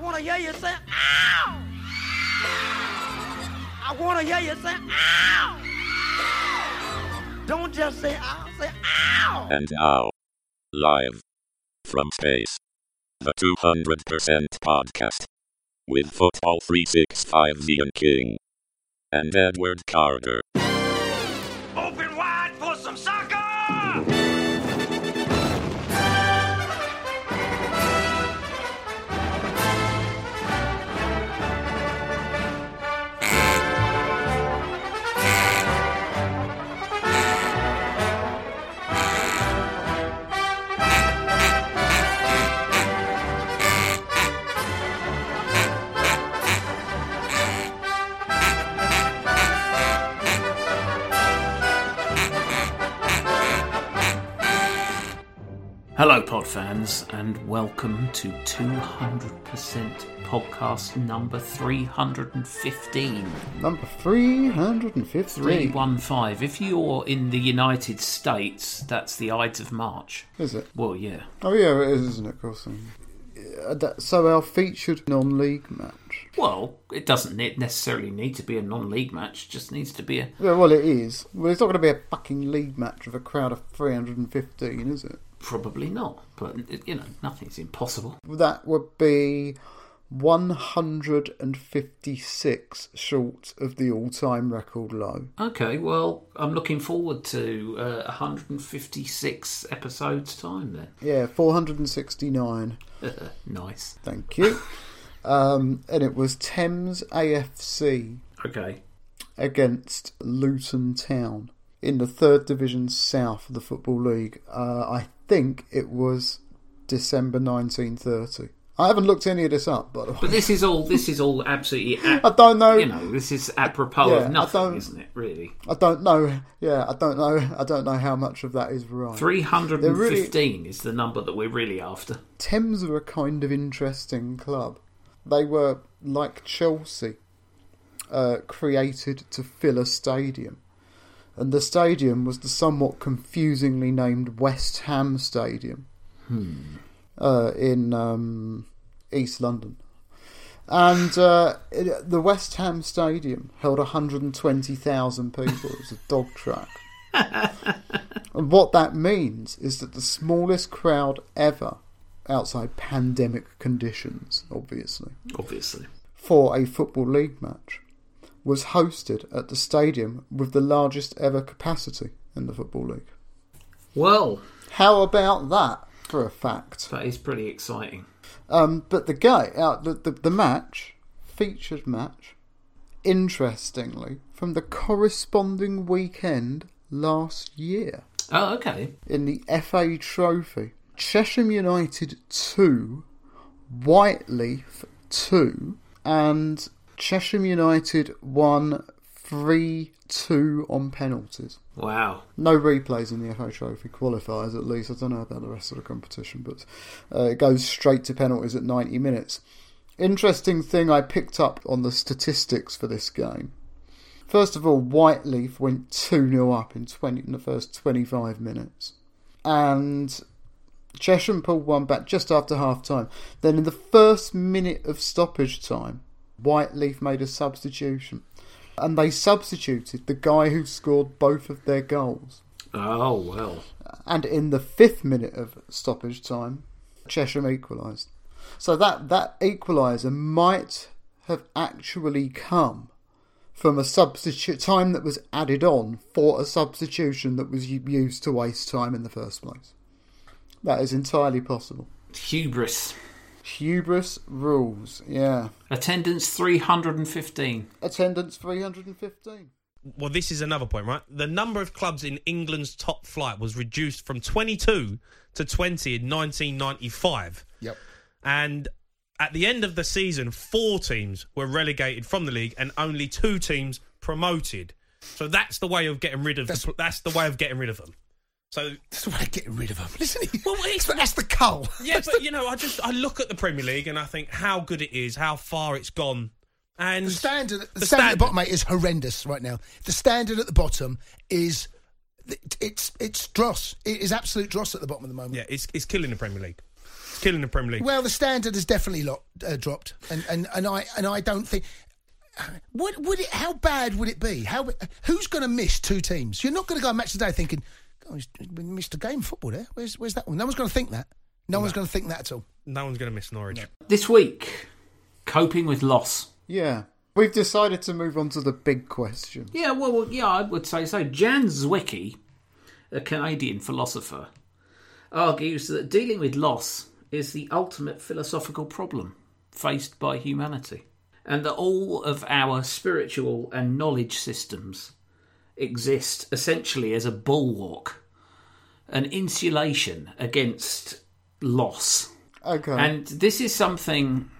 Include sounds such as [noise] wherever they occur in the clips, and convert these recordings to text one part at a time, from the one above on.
want to hear you say, ow! I want to hear you say, ow! Don't just say ow, say ow! And now, live from space, the 200% podcast with Football 365 Ian King and Edward Carter. Hello, pod fans, and welcome to 200% podcast number 315. Number 315. 315. If you're in the United States, that's the Ides of March. Is it? Well, yeah. Oh, yeah, it is, isn't it? Of course. yeah, uh, that- So, our featured non league match. Well, it doesn't necessarily need to be a non league match, it just needs to be a. Yeah, well, it is. Well, it's not going to be a fucking league match with a crowd of 315, is it? Probably not, but, you know, nothing's impossible. That would be 156 short of the all time record low. Okay, well, I'm looking forward to uh, 156 episodes' time then. Yeah, 469. [laughs] nice. Thank you. um, and it was Thames AFC Okay. against Luton Town in the third division south of the Football League. Uh, I think it was December 1930. I haven't looked any of this up, by the way. But this is all. This is all absolutely. [laughs] ap- I don't know. You know, this is apropos Yeah, of nothing, isn't it? Really. I don't know. Yeah, I don't know. I don't know how much of that is right. Three hundred and fifteen really- is the number that we're really after. Thames are a kind of interesting club. They were like Chelsea, uh, created to fill a stadium, and the stadium was the somewhat confusingly named West Ham Stadium uh, in um, East London. And uh, it, the West Ham Stadium held 120,000 people. It was a dog track. [laughs] And what that means is that the smallest crowd ever, outside pandemic conditions, obviously, Obviously. for a Football League match, was hosted at the stadium with the largest ever capacity in the Football League. Well, How about that for a fact? that is pretty exciting. Um, but the guy, uh, the, the the match, featured match, interestingly, from the corresponding weekend last year. Oh, okay. in the FA Trophy. Chesham United 2, Whyteleafe 2, and Chesham United won 3 2 on penalties. Wow. No replays in the FA Trophy qualifiers, at least. I don't know about the rest of the competition, but uh, it goes straight to penalties at 90 minutes. Interesting thing I picked up on the statistics for this game. First of all, Whyteleafe went 2 0 up in, 20, in the first 25 minutes. And Chesham pulled one back just after half time. Then, in the first minute of stoppage time, Whyteleafe made a substitution. And they substituted the guy who scored both of their goals. Oh well. And in the fifth minute of stoppage time, Chesham equalised. So that, that equaliser might have actually come from a substitute time that was added on for a substitution that was used to waste time in the first place. That is entirely possible. Hubris. Hubris rules, yeah. Attendance three hundred and fifteen. Attendance 315. well, this is another point, right? The number of clubs in England's top flight was reduced from 22 to 20 in 1995. Yep. And at the end of the season, four teams were relegated from the league and only two teams promoted. So that's the way of getting rid of that's, that's the way of getting rid of them. So That's the way of getting rid of them. Listen, Well, it's- that's, the cull. yeah, That's but the, you know, I just I look at the Premier League and I think how good it is, how far it's gone, and the standard, the, the standard at the bottom, mate, is horrendous right now. The standard at the bottom is it's it's dross. It is absolute dross at the bottom at the moment. Yeah, it's it's killing the Premier League. It's killing the Premier League. Well, the standard has definitely lo- uh, dropped, and, and, and I and I don't think. Would would it? How bad would it be? How who's going to miss two teams? You're not going to go and match today thinking, "Oh, he's we missed a game of football there. Where's where's that one?" No one's going to think that. No, one's going to think that at all. no one's going to miss Norwich. This week, coping with loss. Yeah. We've decided to move on to the big question. Yeah, well, well, yeah, I would say so. Jan Zwicky, a Canadian philosopher, argues that dealing with loss is the ultimate philosophical problem faced by humanity, and that all of our spiritual and knowledge systems exist essentially as a bulwark, an insulation against loss. Okay. And this is something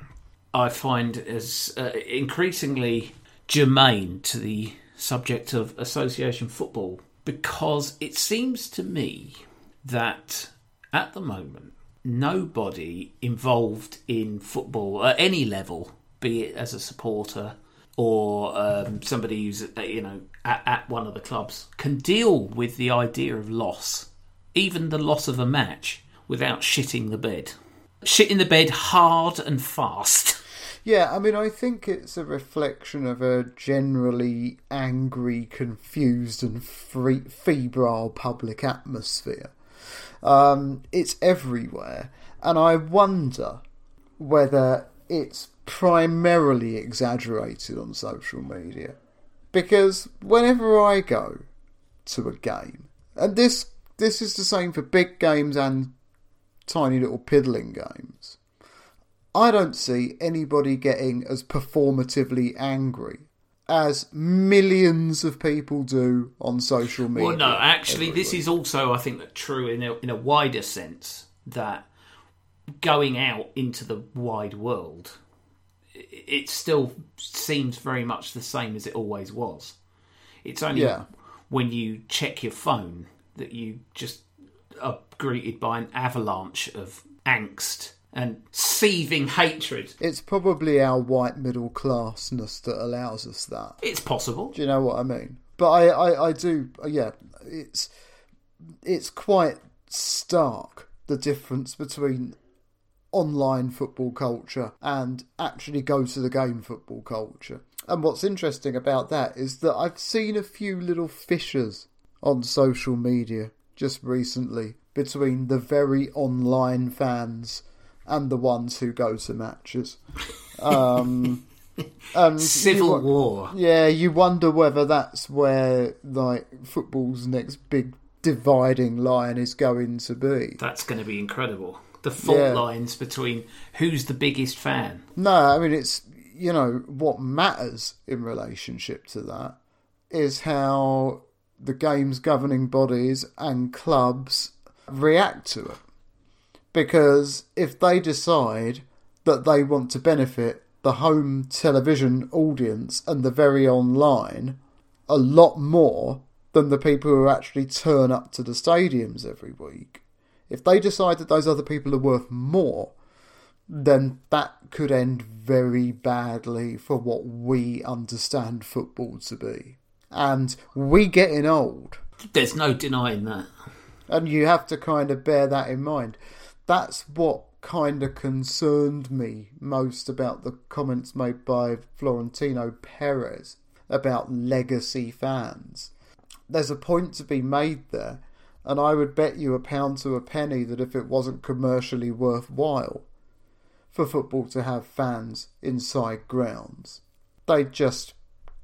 I find as uh, increasingly germane to the subject of association football because it seems to me that at the moment nobody involved in football at any level, be it as a supporter or um, somebody who's uh, you know at, at one of the clubs, can deal with the idea of loss, even the loss of a match, without shitting the bed. Shit in the bed hard and fast. Yeah, I mean, I think it's a reflection of a generally angry, confused, and free, febrile public atmosphere. Um, it's everywhere, and I wonder whether it's primarily exaggerated on social media. Because whenever I go to a game, and this this is the same for big games and tiny little piddling games. I don't see anybody getting as performatively angry as millions of people do on social media. Well, no, actually, every this is also, I think, true in a, in a wider sense that going out into the wide world, it still seems very much the same as it always was. It's only Yeah. when you check your phone that you just are greeted by an avalanche of angst and seething hatred. It's probably our white middle classness that allows us that. It's possible. Do you know what I mean? But I, I, I do. Yeah, it's it's quite stark the difference between online football culture and actually go to the game football culture. And what's interesting about that is that I've seen a few little fissures on social media just recently between the very online fans and the ones who go to matches. Um, [laughs] and Civil you- war. yeah, you wonder whether that's where like football's next big dividing line is going to be. That's going to be incredible. The fault Yeah. lines between who's the biggest fan. No, I mean it's you know what matters in relationship to that is how the game's governing bodies and clubs react to it. Because if they decide that they want to benefit the home television audience and the very online a lot more than the people who actually turn up to the stadiums every week, if they decide that those other people are worth more, then that could end very badly for what we understand football to be. And we getting old, There's no denying that. and you have to kind of bear that in mind. That's what kind of concerned me most about the comments made by Florentino Perez about legacy fans. There's a point to be made there, and I would bet you a pound to a penny that if it wasn't commercially worthwhile for football to have fans inside grounds, they'd just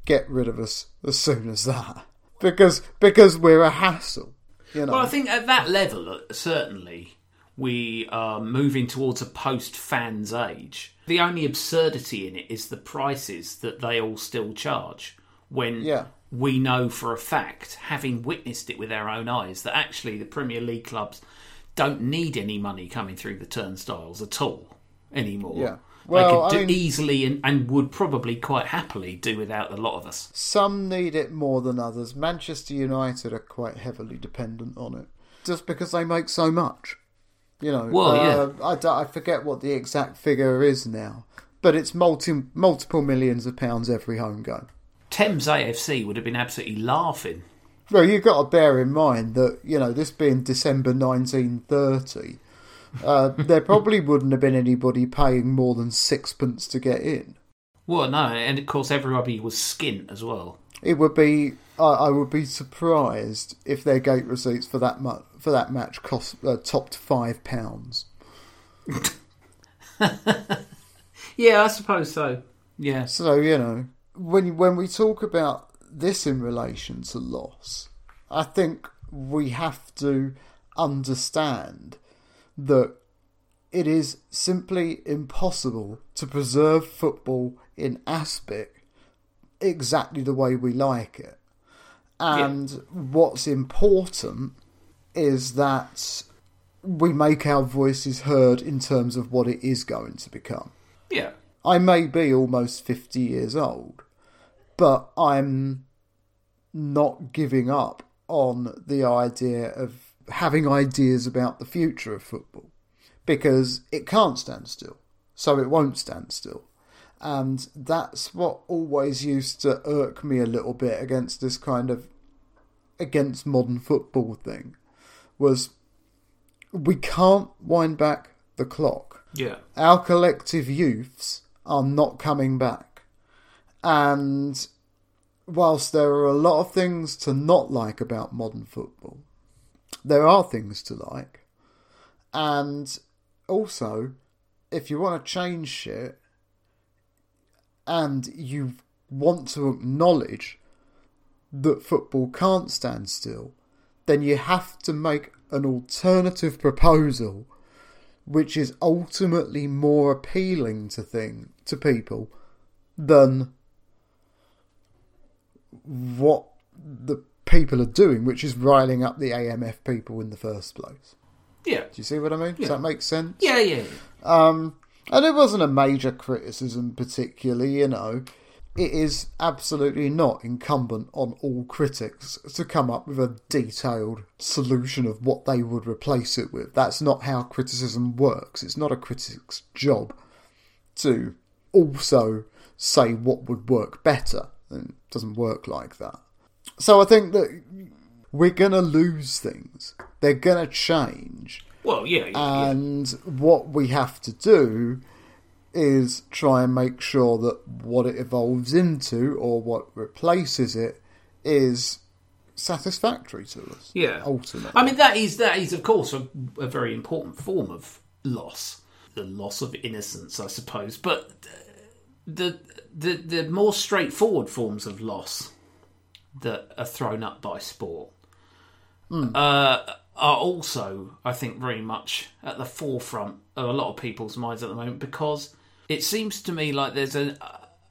get rid of us as soon as that. Because because we're a hassle. You know. Well, I think at that level, uh, certainly, we are moving towards a post fans age. The only absurdity in it is the prices that they all still charge when Yeah. we know for a fact, having witnessed it with our own eyes, that actually the Premier League clubs don't need any money coming through the turnstiles at all anymore. Yeah. Well, they I could do mean- easily and, and would probably quite happily do without a lot of us. Some need it more than others. Manchester United are quite heavily dependent on it, just because they make so much. You know, Well, uh, I, d- I forget what the exact figure is now, but it's multi multiple millions of pounds every home game. Thames AFC would have been absolutely laughing. Well, you've got to bear in mind that you know this being December 1930, Uh, there probably wouldn't have been anybody paying more than sixpence to get in. Well, no, and of course everybody was skint as well. It would be. I, I would be surprised if their gate receipts for that mu- for that match cost uh, topped five pounds. [laughs] Yeah, I suppose so. Yeah. So you know, when when we talk about this in relation to loss, I think we have to understand that it is simply impossible to preserve football in aspic exactly the way we like it. And what's important is that we make our voices heard in terms of what it is going to become. Yeah. I may be almost 50 years old, but I'm not giving up on the idea of having ideas about the future of football because it can't stand still, so it won't stand still. And that's what always used to irk me a little bit against this kind of against modern football thing was we can't wind back the clock Yeah. our collective youths are not coming back. And whilst there are a lot of things to not like about modern football, there are things to like. And also, if you want to change shit and you want to acknowledge that football can't stand still, then you have to make an alternative proposal which is ultimately more appealing to thing to people than what the people are doing, which is riling up the AMF people in the first place. Yeah. Do you see what I mean? Does that make sense? Yeah, yeah. Um, and it wasn't a major criticism, particularly, you know. It is absolutely not incumbent on all critics to come up with a detailed solution of what they would replace it with. That's not how criticism works. It's not a critic's job to also say what would work better. It doesn't work like that. So I think that we're going to lose things. They're going to change. Well, yeah, yeah, yeah. And what we have to do is try and make sure that what it evolves into or what replaces it is satisfactory to us. Yeah. Ultimately. I mean, that is that is of course a, a very important form of loss, the loss of innocence, I suppose. But the the the more straightforward forms of loss that are thrown up by sport uh, are also, I think, very much at the forefront of a lot of people's minds at the moment because it seems to me like there's an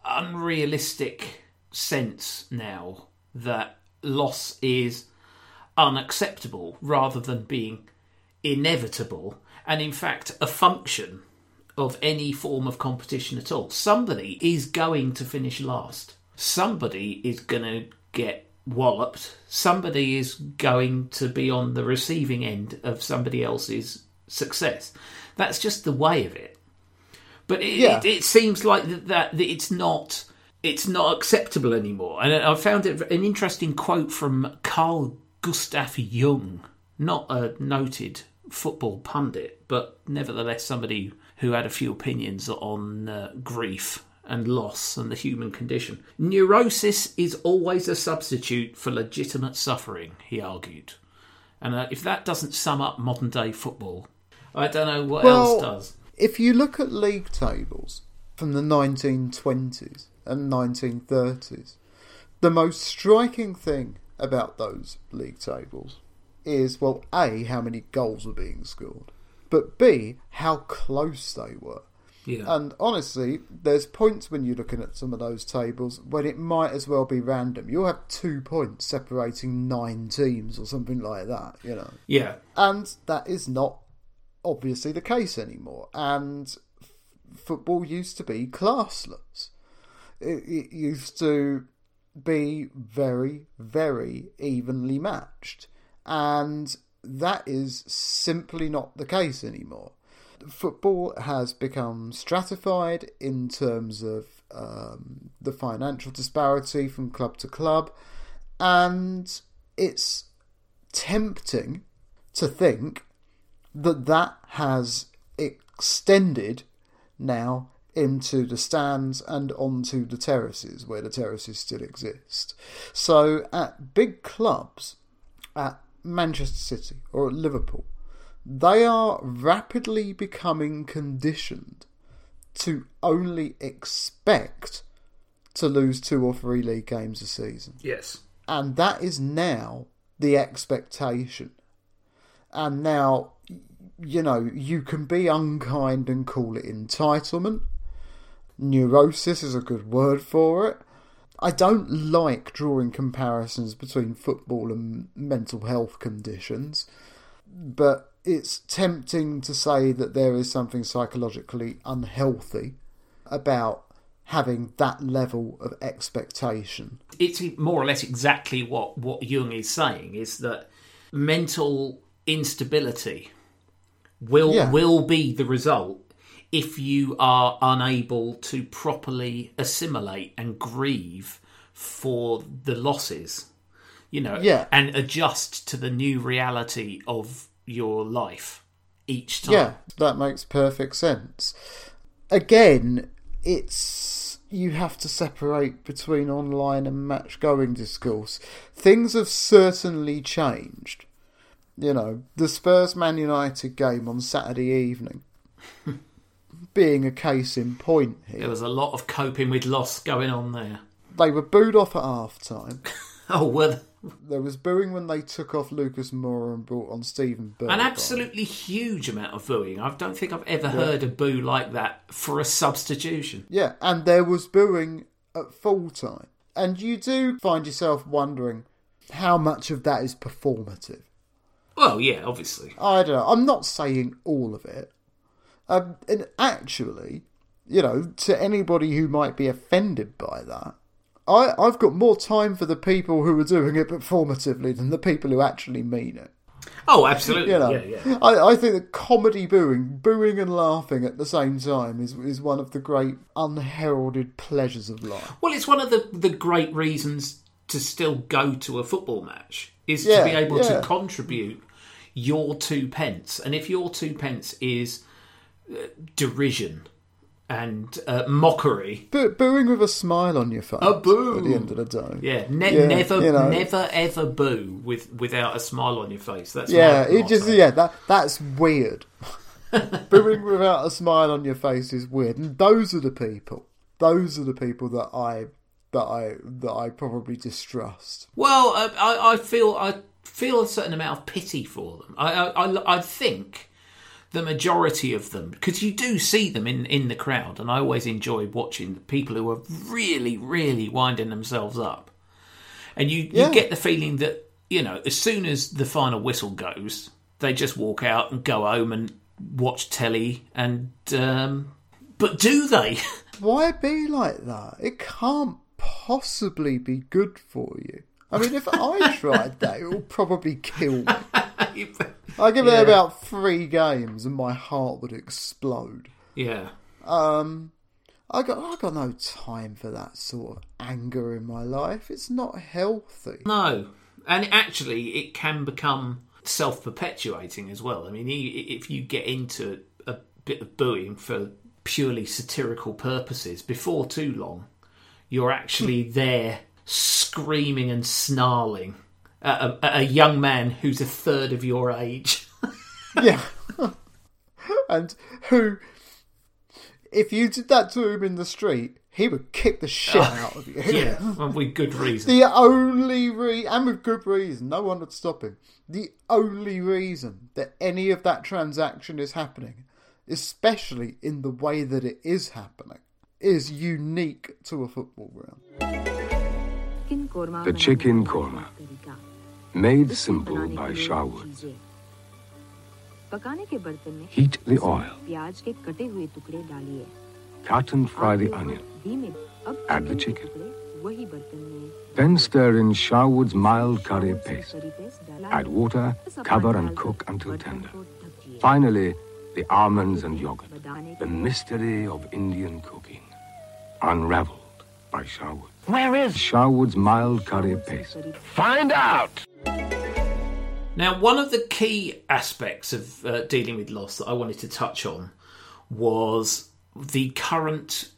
unrealistic sense now that loss is unacceptable rather than being inevitable and in fact a function of any form of competition at all. Somebody is going to finish last. Somebody is going to get walloped. Somebody is going to be on the receiving end of somebody else's success. That's just the way of it. But it, Yeah. it, it seems like that, that, that it's not it's not acceptable anymore. And I found it an interesting quote from Carl Gustav Jung, not a noted football pundit, but nevertheless somebody who had a few opinions on uh, grief and loss and the human condition. Neurosis is always a substitute for legitimate suffering, he argued. And uh, if that doesn't sum up modern day football, I don't know what else does. If you look at league tables from the 1920s and 1930s, the most striking thing about those league tables is, well, A, how many goals were being scored, but B, how close they were. Yeah. And honestly, there's points when you're looking at some of those tables when it might as well be random. You'll have two points separating nine teams or something like that, you know. yeah. And that is not obviously the case anymore. And f- football used to be classless. It, it used to be very, very evenly matched. And that is simply not the case anymore. Football has become stratified in terms of um, the financial disparity from club to club, and it's tempting to think that that has extended now into the stands and onto the terraces where the terraces still exist. So at big clubs, at Manchester City or at Liverpool, they are rapidly becoming conditioned to only expect to lose two or three league games a season. Yes. And that is now the expectation. And now, you know, you can be unkind and call it entitlement. Neurosis is a good word for it. I don't like drawing comparisons between football and mental health conditions, but it's tempting to say that there is something psychologically unhealthy about having that level of expectation. It's more or less exactly what, what Jung is saying is that mental instability will Yeah. will be the result if you are unable to properly assimilate and grieve for the losses you know Yeah. and adjust to the new reality of your life each time Yeah, that makes perfect sense. Again, it's you have to separate between online and match going discourse. Things have certainly changed. You know, the Spurs Man United game on Saturday evening [laughs] being a case in point here. there was a lot of coping with loss going on there They were booed off at half time. [laughs] oh well There was booing when they took off Lucas Moura and brought on Steven Bergwijn. An absolutely huge amount of booing. I don't think I've ever heard a boo like that for a substitution. Yeah, and there was booing at full time. And you do find yourself wondering how much of that is performative. Well, yeah, obviously. I don't know. I'm not saying all of it. Um, and actually, you know, to anybody who might be offended by that, I, I've got more time for the people who are doing it performatively than the people who actually mean it. Oh, absolutely. You know, Yeah, yeah. I, I think that comedy booing, booing and laughing at the same time, is is one of the great unheralded pleasures of life. Well, it's one of the, the great reasons to still go to a football match is Yeah, to be able to contribute your two pence. And if your two pence is uh, derision and uh, mockery, Boo- booing with a smile on your face. A boo. At the end of the day. yeah, ne- Yeah, never, you know. never, ever boo with without a smile on your face. That's Yeah, it just yeah that that's weird. [laughs] booing without a smile on your face is weird, and those are the people. Those are the people that I that I that I probably distrust. Well, I, I, I feel I feel a certain amount of pity for them. I, I, I, I think the majority of them, because you do see them in, in the crowd, and I always enjoy watching the people who are really, really winding themselves up. And you, Yeah. you get the feeling that, you know, as soon as the final whistle goes, they just walk out and go home and watch telly. And, um, but do they? [laughs] Why be like that? It can't possibly be good for you. I mean, if I [laughs] tried that, it would probably kill me. [laughs] I give Yeah. it about three games, and my heart would explode. yeah. Um, I got I got no time for that sort of anger in my life. It's not healthy. No, and actually, it can become self-perpetuating as well. I mean, if you get into a bit of booing for purely satirical purposes, before too long, you're actually hmm. there screaming and snarling a, a young man who's a third of your age. [laughs] Yeah. and who if you did that to him in the street, he would kick the shit oh, out of you. yeah, well, with good [laughs] reason. The only re and with good reason, no one would stop him. The only reason that any of that transaction is happening, especially in the way that it is happening, is unique to a football ground. The chicken korma, Made simple by Sharwood. Heat the oil. Cut and fry the onion. Add the chicken. Then stir in Sharwood's mild curry paste. Add water, cover and cook until tender. Finally, the almonds and yogurt. The mystery of Indian cooking. Unraveled by Sharwood. Where is Sharwood's mild curry paste? Find out! Now, one of the key aspects of uh, dealing with loss that I wanted to touch on was the current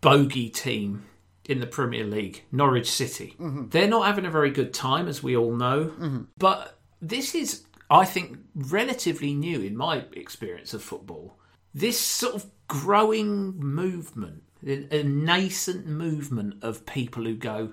bogey team in the Premier League, Norwich City. They're not having a very good time, as we all know, but this is, I think, relatively new in my experience of football. This sort of growing movement, a nascent movement of people who go,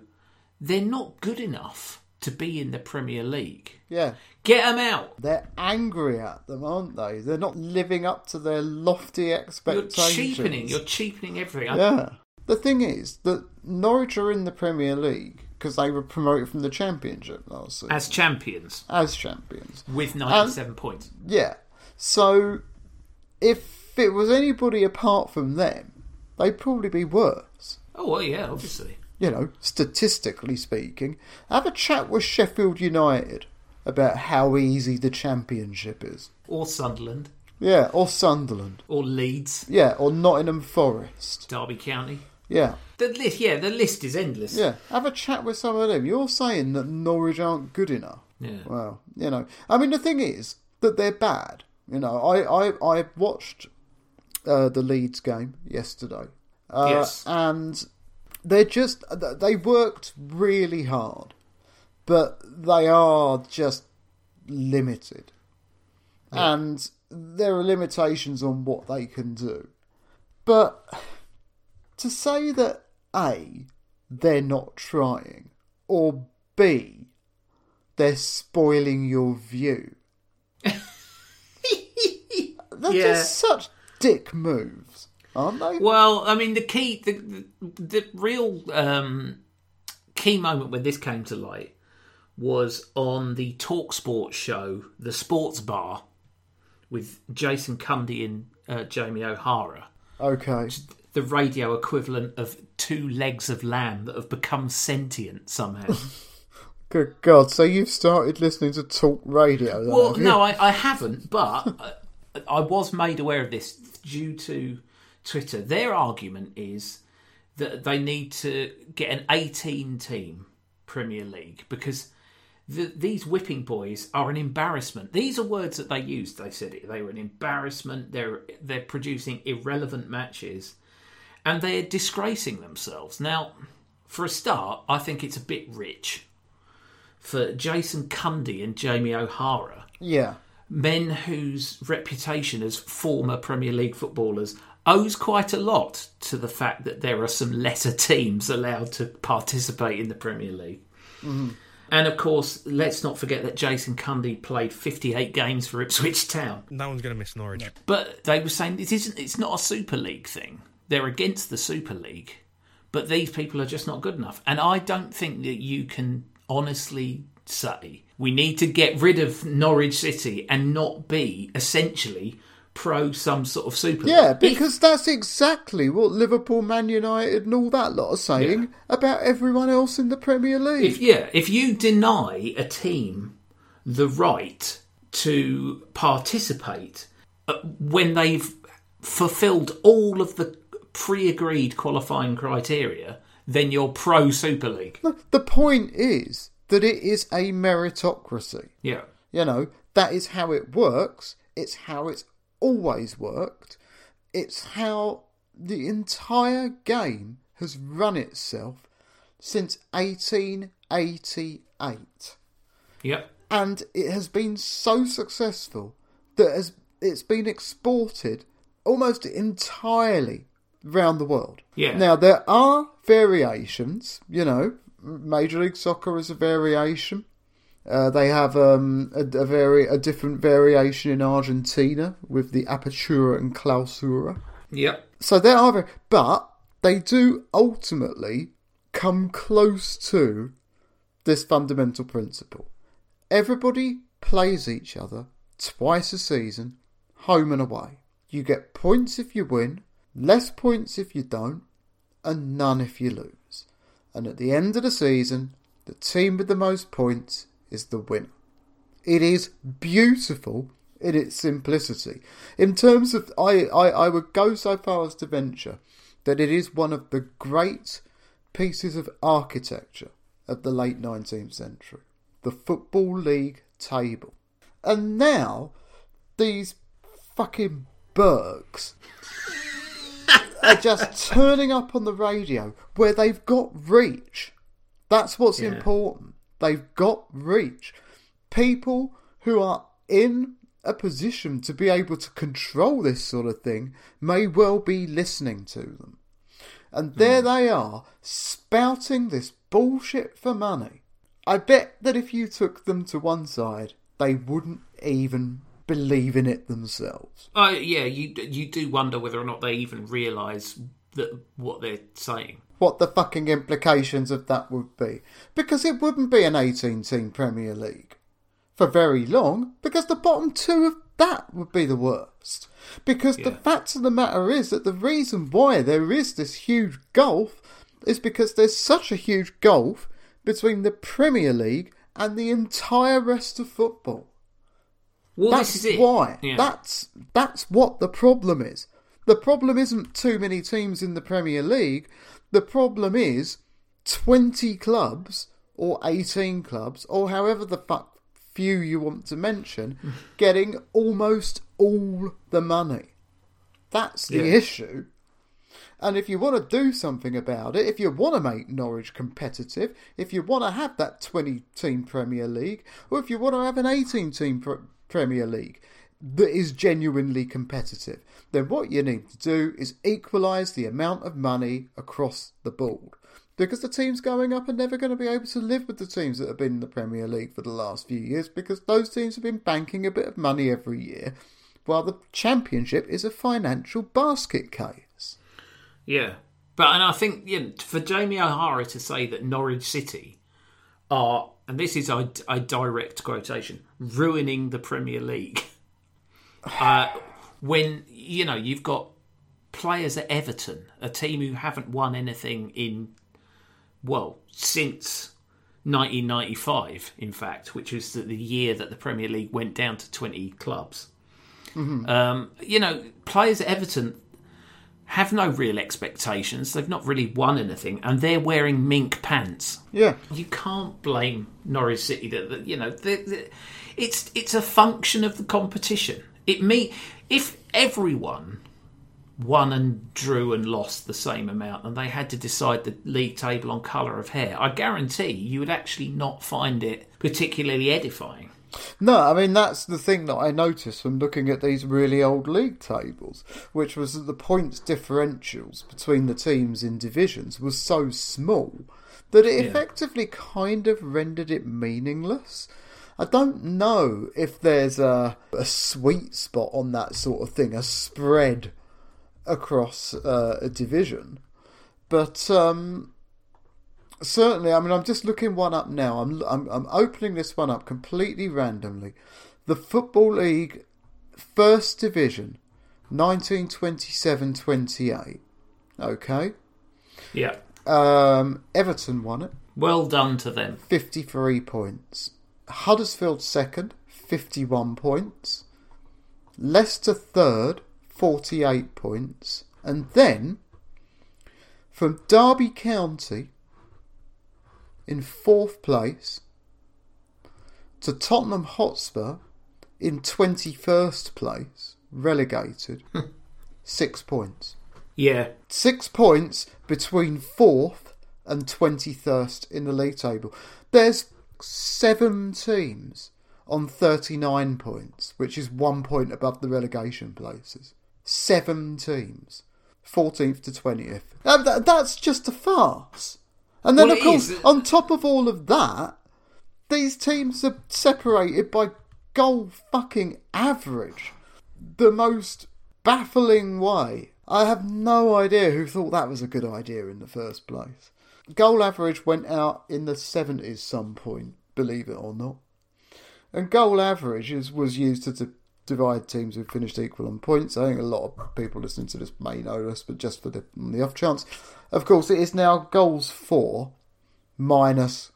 they're not good enough to be in the Premier League. Yeah. Get them out. They're angry at them, aren't they? They're not living up to their lofty expectations. You're cheapening. You're cheapening everything. Yeah. The thing is that Norwich are in the Premier League because they were promoted from the Championship last season As champions as champions. with 97 points. Yeah. So if it was anybody apart from them, they'd probably be worse. Oh, well, yeah, obviously. You know, statistically speaking. Have a chat with Sheffield United about how easy the Championship is. Or Sunderland. Yeah, or Sunderland. Or Leeds. Yeah, or Nottingham Forest. Derby County. Yeah. The list, yeah, the list is endless. Yeah, have a chat with some of them. You're saying that Norwich aren't good enough. Yeah. Well, you know, I mean, the thing is that they're bad. You know, I I, I watched uh, the Leeds game yesterday, uh, Yes. and they're just they worked really hard, but they are just limited, and there are limitations on what they can do. But to say that A, they're not trying, or B, they're spoiling your view. [laughs] They're Yeah. just such dick moves, aren't they? Well, I mean, the key, the, the, the real um, key moment when this came to light was on the Talk Sports show, The Sports Bar, with Jason Cundy and uh, Jamie O'Hara. Okay. The radio equivalent of two legs of lamb that have become sentient somehow. [laughs] Good God. So you've started listening to talk radio, then, Well, no, I, I haven't, but I, I was made aware of this due to Twitter. Their argument is that they need to get an 18 team Premier League because the, these whipping boys are an embarrassment. These are words that they used. They said it. They were an embarrassment. They're they're producing irrelevant matches, and they're disgracing themselves. Now, for a start, I think it's a bit rich for Jason Cundy and Jamie O'Hara Yeah. Men whose reputation as former Premier League footballers owes quite a lot to the fact that there are some lesser teams allowed to participate in the Premier League. Mm-hmm. And of course, let's not forget that Jason Cundy played 58 games for Ipswich Town. No one's going to miss Norwich. But they were saying it isn't. It's not a Super League thing. They're against the Super League, but these people are just not good enough. And I don't think that you can honestly say we need to get rid of Norwich City and not be essentially pro some sort of Super Yeah, League. If- because that's exactly what Liverpool, Man United, and all that lot are saying about everyone else in the Premier League. if yeah, if you deny a team the right to participate uh, when they've fulfilled all of the pre-agreed qualifying criteria, then you're pro Super League. the point is that it is a meritocracy. Yeah. You know, that is how it works. It's how it's always worked. It's how the entire game has run itself since 1888. Yep. And it has been so successful that it's been exported almost entirely around the world. Yeah. Now, there are variations, you know, Major League Soccer is a variation. Uh, they have um, a, a very a different variation in Argentina with the apertura and clausura. Yep. So there are, but they do ultimately come close to this fundamental principle. Everybody plays each other twice a season, home and away. You get points if you win, less points if you don't, and none if you lose. And at the end of the season, the team with the most points is the winner. It is beautiful in its simplicity. In terms of, I, I, I would go so far as to venture that it is one of the great pieces of architecture of the late 19th century. The Football League table. And now these fucking Bergs are just turning up on the radio where they've got reach. That's what's Yeah. important. They've got reach. People who are in a position to be able to control this sort of thing may well be listening to them. And there hmm. they are, spouting this bullshit for money. I bet that if you took them to one side, they wouldn't even believe in it themselves. Oh yeah, you you do wonder whether or not they even realise that what they're saying. What the fucking implications of that would be. Because it wouldn't be an 18 team Premier League for very long, because the bottom two of that would be the worst. Because the fact of the matter is that the reason why there is this huge gulf is because there's such a huge gulf between the Premier League and the entire rest of football. Well, that's this is it. why. Yeah. That's that's what the problem is. The problem isn't too many teams in the Premier League. The problem is twenty clubs or eighteen clubs or however the fuck few you want to mention [laughs] getting almost all the money. That's the Yeah. issue. And if you want to do something about it, if you want to make Norwich competitive, if you want to have that 20 team Premier League, or if you want to have an 18 team Premier League that is genuinely competitive, then what you need to do is equalise the amount of money across the board. Because the teams going up are never going to be able to live with the teams that have been in the Premier League for the last few years because those teams have been banking a bit of money every year, while the Championship is a financial basket case. Yeah, but and I think for Jamie O'Hara to say that Norwich City are, and this is a, a direct quotation, ruining the Premier League. [sighs] Uh, when you know you've got players at Everton, a team who haven't won anything in well since 1995, in fact, which was the, the year that the Premier League went down to 20 clubs. Um, you know, players at Everton have no real expectations. They've not really won anything, and they're wearing mink pants. Yeah. You can't blame Norwich City. That that, you know, the the it's it's a function of the competition. It me if everyone won and drew and lost the same amount, and they had to decide the league table on colour of hair, I guarantee you would actually not find it particularly edifying. No, I mean that's the thing that I noticed from looking at these really old league tables, which was that the points differentials between the teams in divisions was so small that it Yeah. effectively kind of rendered it meaningless. I don't know if there's a, a sweet spot on that sort of thing, a spread across uh, a division, but um, certainly, I mean, I'm just looking one up now. I'm, I'm I'm opening this one up completely randomly. The Football League First Division, 1927-28. Okay. Yeah. Um, Everton won it, Well done to them. 53 points. Huddersfield second, 51 points. Leicester third, 48 points. And then, from Derby County, in fourth place, to Tottenham Hotspur, in 21st place, relegated, hmm. six points. Yeah. Six points between fourth and 21st in the league table. There's seven teams on 39 points, which is one point above the relegation places. Seven teams. 14th to 20th. And tha- that's just a farce. And then, Well, of course, is. on top of all of that, these teams are separated by goal fucking average. The most baffling way. I have no idea who thought that was a good idea in the first place. Goal average went out in the 70s some point, believe it or not. And goal average is, was used to, to divide teams who finished equal on points. I think a lot of people listening to this may know this, but just for the, on the off chance. Of course, it is now goals for minus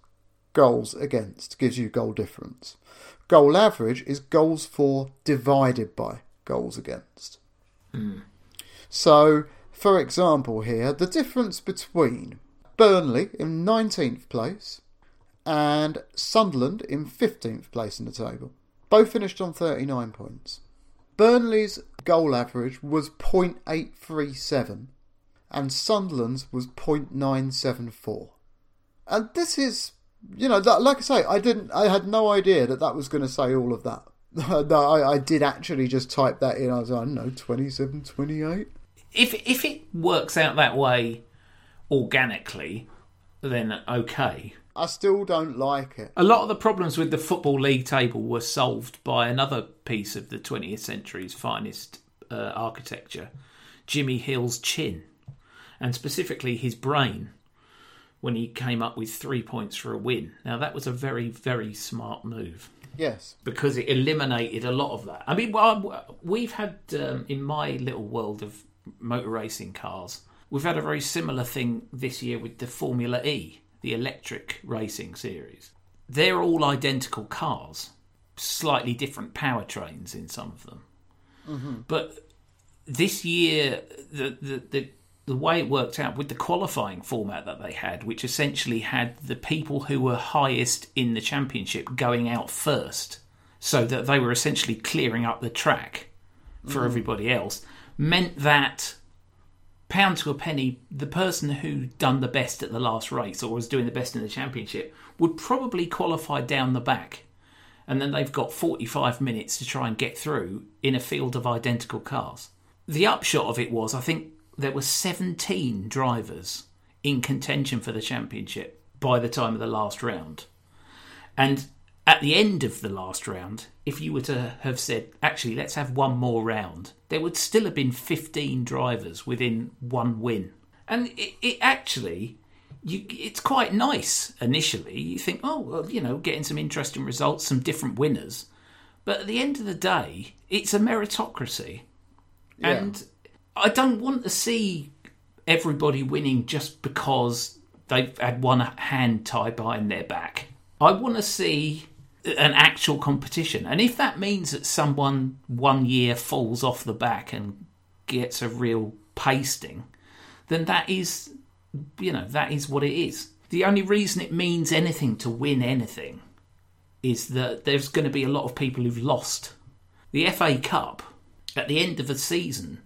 goals against, gives you goal difference. Goal average is goals for divided by goals against. Hmm. So, for example, here, the difference between Burnley in 19th place and Sunderland in 15th place in the table. Both finished on 39 points. Burnley's goal average was 0.837 and Sunderland's was 0.974. And this is, you know, that, like I say, I didn't, I had no idea that that was going to say all of that. [laughs] no, I, I did actually just type that in. I was, I don't know, 27, 28. If if it works out that way organically, then okay. I still don't like it. A lot of the problems with the Football League table were solved by another piece of the 20th century's finest uh, architecture, Jimmy Hill's chin, and specifically his brain when he came up with three points for a win. Now, that was a very, very smart move Yes. because it eliminated a lot of that. I mean, well, we've had um, in my little world of motor racing cars, we've had a very similar thing this year with the Formula E, the electric racing series. They're all identical cars, slightly different powertrains in some of them. Mm-hmm. But this year, the, the the the way it worked out with the qualifying format that they had, which essentially had the people who were highest in the championship going out first, so that they were essentially clearing up the track for mm-hmm. everybody else, meant that pound to a penny, the person who done the best at the last race or was doing the best in the championship would probably qualify down the back. And then they've got 45 minutes to try and get through in a field of identical cars. The upshot of it was, I think there were 17 drivers in contention for the championship by the time of the last round. And at the end of the last round, if you were to have said, actually, let's have one more round, there would still have been 15 drivers within one win. And it, it actually, you, it's quite nice initially. You think, oh, well, you know, getting some interesting results, some different winners. But at the end of the day, it's a meritocracy. And I don't want to see everybody winning just because they've had one hand tied behind their back. I want to see an actual competition. And if that means that someone one year falls off the back and gets a real pasting, then that is, you know, that is what it is. The only reason it means anything to win anything is that there's going to be a lot of people who've lost. The FA Cup, at the end of the season,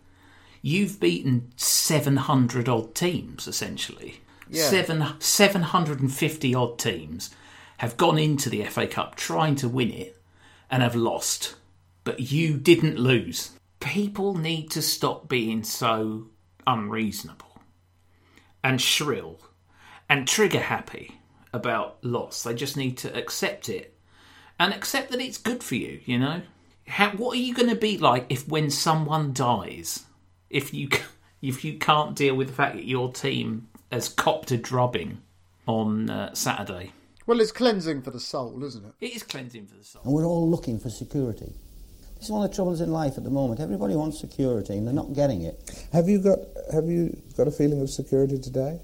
you've beaten 700 odd teams, essentially. Yeah. Seven, 750 odd teams have gone into the FA Cup trying to win it and have lost. But you didn't lose. People need to stop being so unreasonable and shrill and trigger happy about loss. They just need to accept it and accept that it's good for you, you know? How, what are you going to be like if when someone dies, if you [laughs] if you can't deal with the fact that your team has copped a drubbing on uh, Saturday? Well, it's cleansing for the soul, isn't it? It is cleansing for the soul. And we're all looking for security. This is one of the troubles in life at the moment. Everybody wants security and they're not getting it. Have you got Have you got a feeling of security today?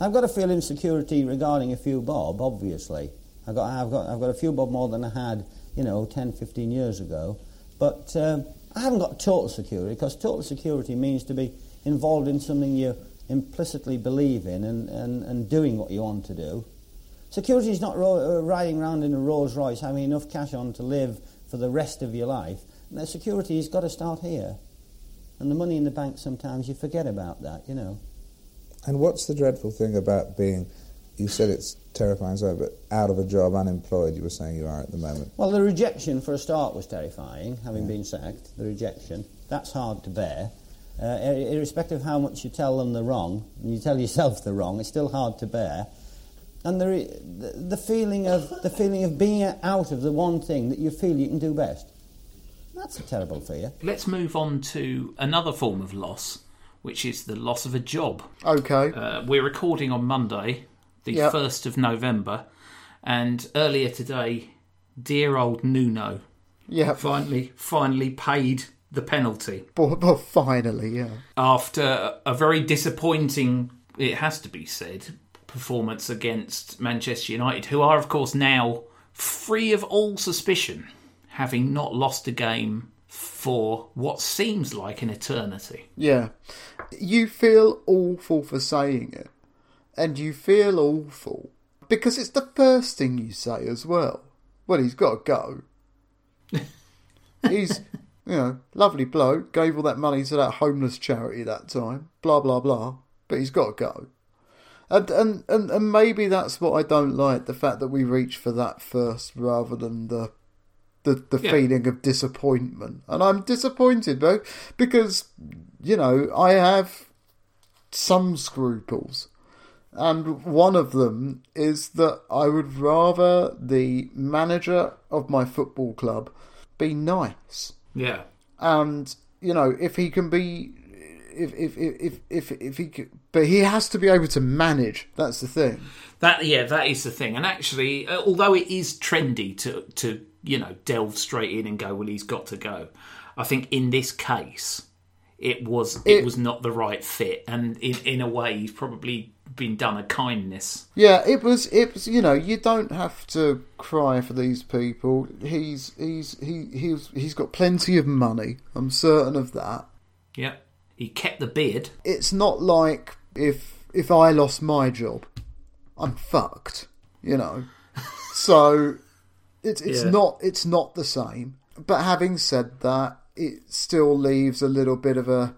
I've got a feeling of security regarding a few bob, obviously. I've got, I've got, I've got a few bob more than I had, you know, 10, 15 years ago. But um, I haven't got total security because total security means to be involved in something you implicitly believe in and, and, and doing what you want to do. Security is not ro- uh, riding around in a Rolls Royce having enough cash on to live for the rest of your life. And the security has got to start here. And the money in the bank, sometimes you forget about that, you know. And what's the dreadful thing about being? You said it's terrifying, sorry, but out of a job, unemployed. You were saying you are at the moment. Well, the rejection for a start was terrifying, having been sacked. The rejection. That's hard to bear. Uh, irrespective of how much you tell them the wrong, and you tell yourself the wrong, it's still hard to bear. And the, the, the feeling of the feeling of being out of the one thing that you feel you can do best. That's a terrible fear. Let's move on to another form of loss, which is the loss of a job. Okay. Uh, we're recording on Monday, the Yep. 1st of November, and earlier today, dear old Nuno yeah. finally finally paid the penalty [laughs] But, but finally, yeah. after a very disappointing, it has to be said, performance against Manchester United, who are, of course, now free of all suspicion, having not lost a game for what seems like an eternity. Yeah. You feel awful for saying it. And you feel awful because it's the first thing you say as well. Well, he's got to go. [laughs] he's, you know, lovely bloke, gave all that money to that homeless charity that time, blah, blah, blah, but he's got to go. And, and, and, and maybe that's what I don't like the fact that we reach for that first rather than the the, the Yeah. feeling of disappointment. And I'm disappointed though, because, you know, I have some scruples. And one of them is that I would rather the manager of my football club be nice. Yeah. And, you know, if he can be if if if if if, if he could, but he has to be able to manage. That's the thing. That yeah, that is the thing. And actually, uh, although it is trendy to to you know delve straight in and go, well, he's got to go. I think in this case, it was it, It- was not the right fit, and in in a way, he's probably been done a kindness. Yeah, it was. It was. You know, you don't have to cry for these people. He's he's he he's he's got plenty of money. I'm certain of that. Yeah, he kept the beard. It's not like if if I lost my job, I'm fucked. You know, so it's it's Yeah. not it's not the same. But having said that, it still leaves a little bit of a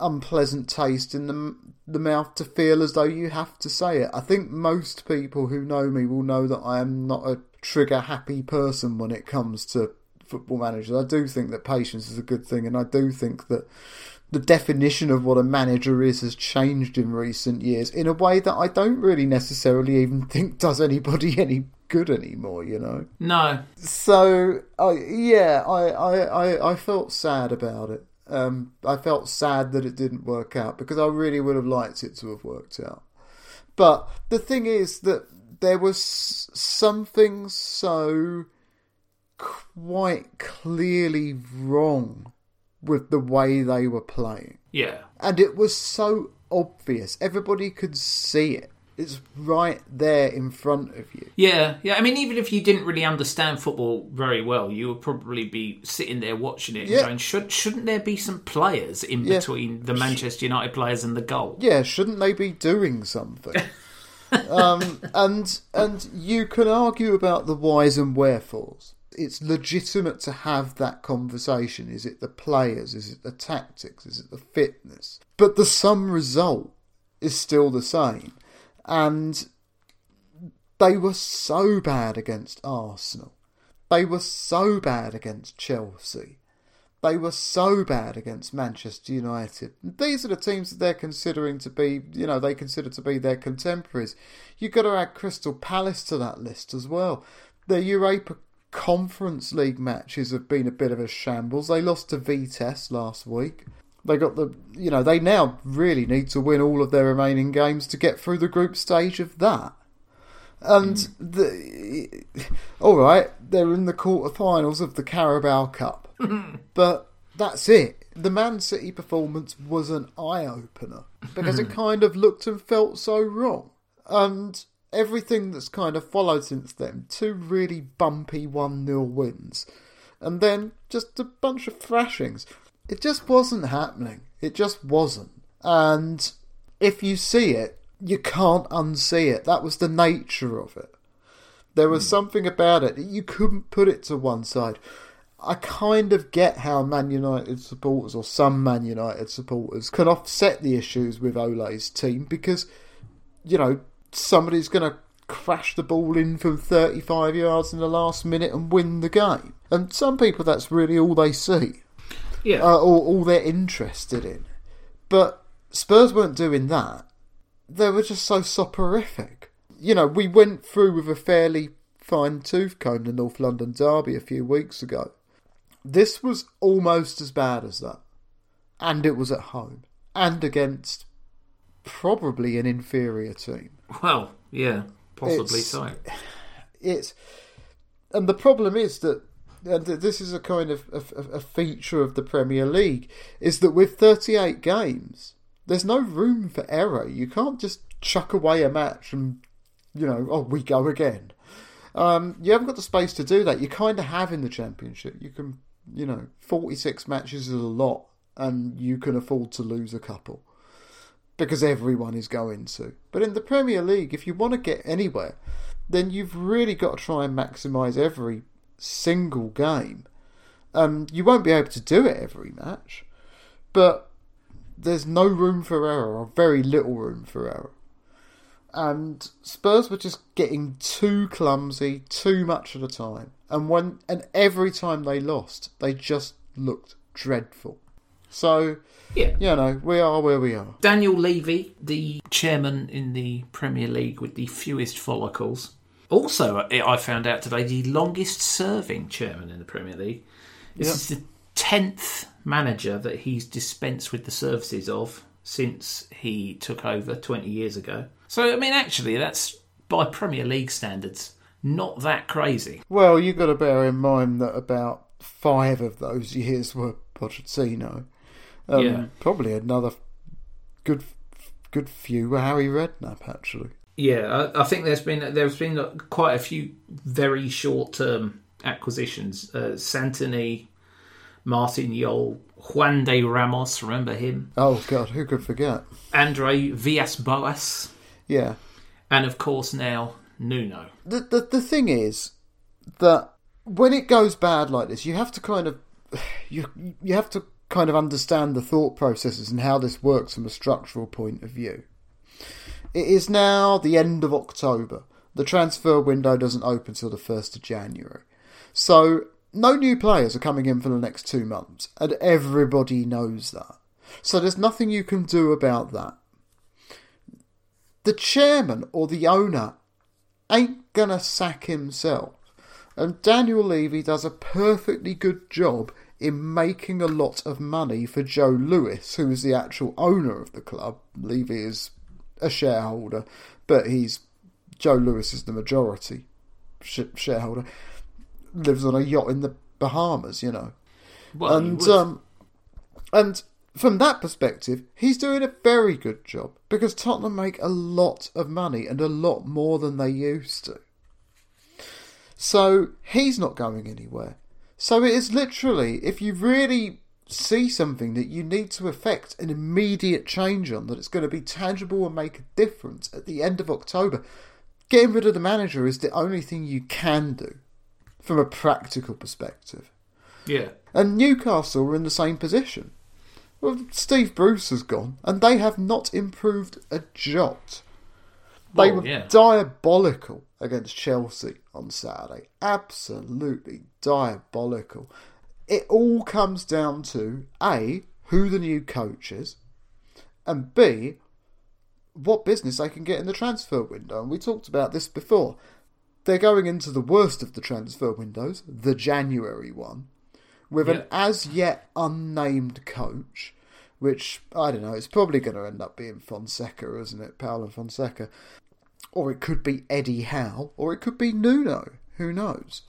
unpleasant taste in the the mouth to feel as though you have to say it. I think most people who know me will know that I am not a trigger happy person when it comes to football managers. I do think that patience is a good thing, and I do think that the definition of what a manager is has changed in recent years in a way that I don't really necessarily even [laughs] think does anybody any good anymore. You know. No, So, I yeah, I, I, I, I felt sad about it. Um, I felt sad that it didn't work out because I really would have liked it to have worked out. But the thing is that there was something so quite clearly wrong with the way they were playing. yeah, And it was so obvious. Everybody could see it. It's right there in front of you. yeah, yeah. I mean, even if you didn't really understand football very well, you would probably be sitting there watching it and Yeah. going, "Should shouldn't there be some players in Yeah. between the Manchester United players and the goal?" yeah, shouldn't they be doing something? [laughs] um, and and you can argue about the whys and wherefores. It's legitimate to have that conversation. Is it the players? Is it the tactics? Is it the fitness? But the sum result is still the same. And they were so bad against Arsenal. They were so bad against Chelsea. They were so bad against Manchester United. These are the teams that they're considering to be, you know, they consider to be their contemporaries. You've got to add Crystal Palace to that list as well. The Europa Conference League matches have been a bit of a shambles. They lost to Vitesse last week. They got the, you know, they now really need to win all of their remaining games to get through the group stage of that. And hmm. the, all right, they're in the quarterfinals of the Carabao Cup, [laughs] but that's it. The Man City performance was an eye opener because it [laughs] kind of looked and felt so wrong, and everything that's kind of followed since then two really bumpy one 0 wins, and then just a bunch of thrashings. It just wasn't happening. It just wasn't, and if you see it, you can't unsee it. That was the nature of it. There was hmm. something about it that you couldn't put it to one side. I kind of get how Man United supporters or some Man United supporters can offset the issues with Ole's team because, you know, somebody's going to crash the ball in from 35 yards in the last minute and win the game. And some people, that's really all they see Yeah, uh, or all they're interested in. But Spurs weren't doing that. They were just so soporific. You know, we went through with a fairly fine tooth comb the North London Derby a few weeks ago. This was almost as bad as that. And it was at home. And against probably an inferior team. Well, yeah, possibly It's- so. it's and the problem is that and this is a kind of a, a- feature of the Premier League is that with 38 games there's no room for error. You can't just chuck away a match and you know oh we go again. Um, you haven't got the space to do that. You kind of have in the championship. You can you know 46 matches is a lot and you can afford to lose a couple because everyone is going to. But in the Premier League, if you want to get anywhere, then you've really got to try and maximise every single game. Um, you won't be able to do it every match, but there's no room for error, or very little room for error. And Spurs were just getting too clumsy, too much at a time. And when and every time they lost, they just looked dreadful. So Yeah. you know, we are where we are. Daniel Levy, the chairman in the Premier League with the fewest follicles. Also, I found out today, the longest serving chairman in the Premier League. This Yep. is the 10th manager that he's dispensed with the services of since he took over 20 years ago. So, I mean, actually, that's by Premier League standards, not that crazy. Well, you've got to bear in mind that about five of those years were Pochettino. Um, Yeah. Probably another good good few were Harry Redknapp, actually. Yeah, I, I think there's been there's been quite a few very short term acquisitions. Uh, Santini, Martin Jol, Juan de Ramos, remember him? Oh, God, who could forget? Andre Villas Boas, Yeah. and of course now Nuno. The, the, the thing is that when it goes bad like this, you have to kind of [sighs] you you have to kind of understand the thought processes and how this works from a structural point of view. It is now the end of October. The transfer window doesn't open till the 1st of January. So, no new players are coming in for the next two months, and everybody knows that. So, there's nothing you can do about that. The chairman or the owner ain't gonna sack himself. And Daniel Levy does a perfectly good job in making a lot of money for Joe Lewis, who is the actual owner of the club. Levy is a shareholder, but he's Joe Lewis is the majority sh- shareholder. Lives on a yacht in the Bahamas, you know. Well, and um, and from that perspective, he's doing a very good job because Tottenham make a lot of money and a lot more than they used to. So he's not going anywhere. So it is literally, if you really see something that you need to effect an immediate change on, that it's going to be tangible and make a difference at the end of October, getting rid of the manager is the only thing you can do from a practical perspective. yeah, And Newcastle are in the same position. Well, Steve Bruce has gone, and they have not improved a jot. They Well, were yeah. diabolical against Chelsea on Saturday. Absolutely diabolical. It all comes down to A, who the new coach is, and B, what business they can get in the transfer window. And we talked about this before. They're going into the worst of the transfer windows, the January one, with an as yet unnamed coach, which I don't know. It's probably going to end up being Fonseca, isn't it, Paulo Fonseca? Or it could be Eddie Howe, or it could be Nuno. Who knows?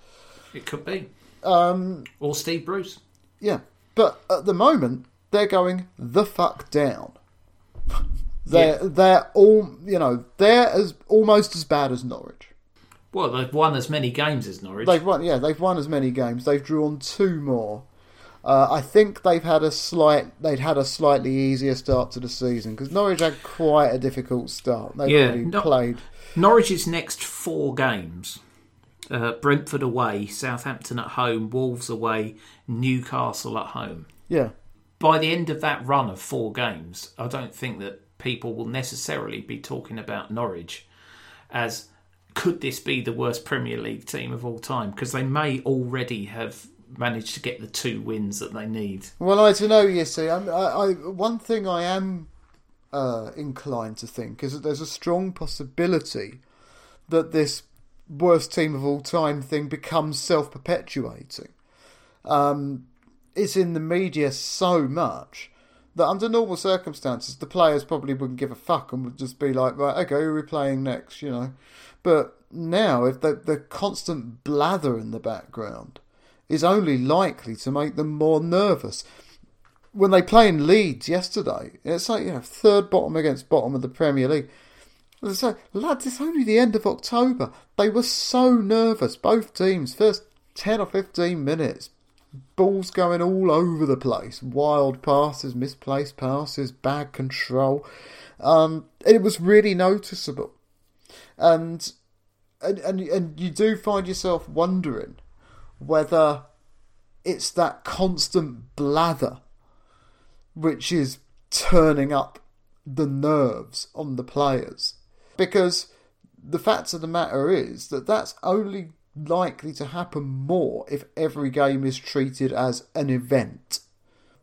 it could be. Um, Or Steve Bruce. yeah, but at the moment they're going the fuck down. [laughs] they're they're all you know they're as almost as bad as Norwich. Well, they've won as many games as Norwich. They've won yeah they've won as many games. They've drawn two more. Uh, I think they've had a slight they'd had a slightly easier start to the season because Norwich had quite a difficult start. They've Yeah, already no- played. Norwich's next four games uh, Brentford away, Southampton at home, Wolves away, Newcastle at home. Yeah, By the end of that run of four games, I don't think that people will necessarily be talking about Norwich as could this be the worst Premier League team of all time? Because they may already have managed to get the two wins that they need. Well, I don't know. You see, I, I one thing I am uh, inclined to think is that there's a strong possibility that this worst team of all time thing becomes self-perpetuating. Um, it's in the media so much that under normal circumstances, the players probably wouldn't give a fuck and would just be like, right, okay, who are we playing next? You know, but now if the the constant blather in the background is only likely to make them more nervous. When they play in Leeds yesterday, it's like you know third bottom against bottom of the Premier League. Like, lads, it's only the end of October. They were so nervous, both teams. First ten or fifteen minutes, balls going all over the place, wild passes, misplaced passes, bad control. Um, it was really noticeable, and and and and you do find yourself wondering whether it's that constant blather which is turning up the nerves on the players because the fact of the matter is that that's only likely to happen more if every game is treated as an event.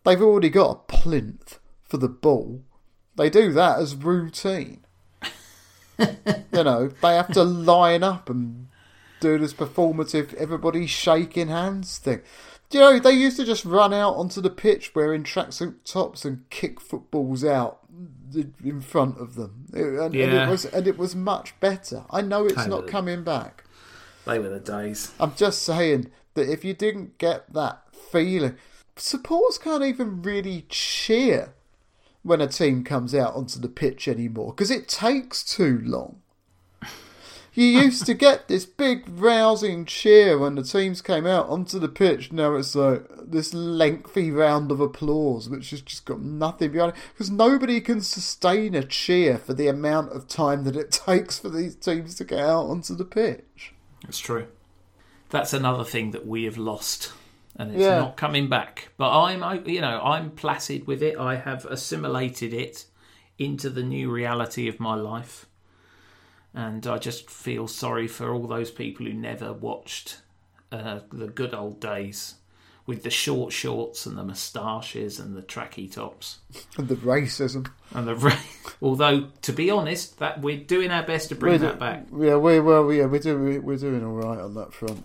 They've already got a plinth for the ball. They do that as routine. [laughs] you know, they have to line up and do this performative everybody shaking hands thing. Do you know, they used to just run out onto the pitch wearing tracksuit tops and kick footballs out in front of them. And, and Yeah. it was and it was much better. I know it's not coming back. They were the days. I'm just saying that if you didn't get that feeling, supporters can't even really cheer when a team comes out onto the pitch anymore because it takes too long. You used to get this big rousing cheer when the teams came out onto the pitch. Now it's like this lengthy round of applause, which has just got nothing behind it because nobody can sustain a cheer for the amount of time that it [laughs] takes for these teams to get out onto the pitch. It's true. That's another thing that we have lost, and it's Yeah. not coming back. But I'm, you know, I'm placid with it. I have assimilated it into the new reality of my life, and I just feel sorry for all those people who never watched uh, the good old days with the short shorts and the moustaches and the tracky tops. And the racism. And the ra- [laughs] although, to be honest, that we're doing our best to bring that back. Yeah, we well, yeah, we're doing we're doing all right on that front.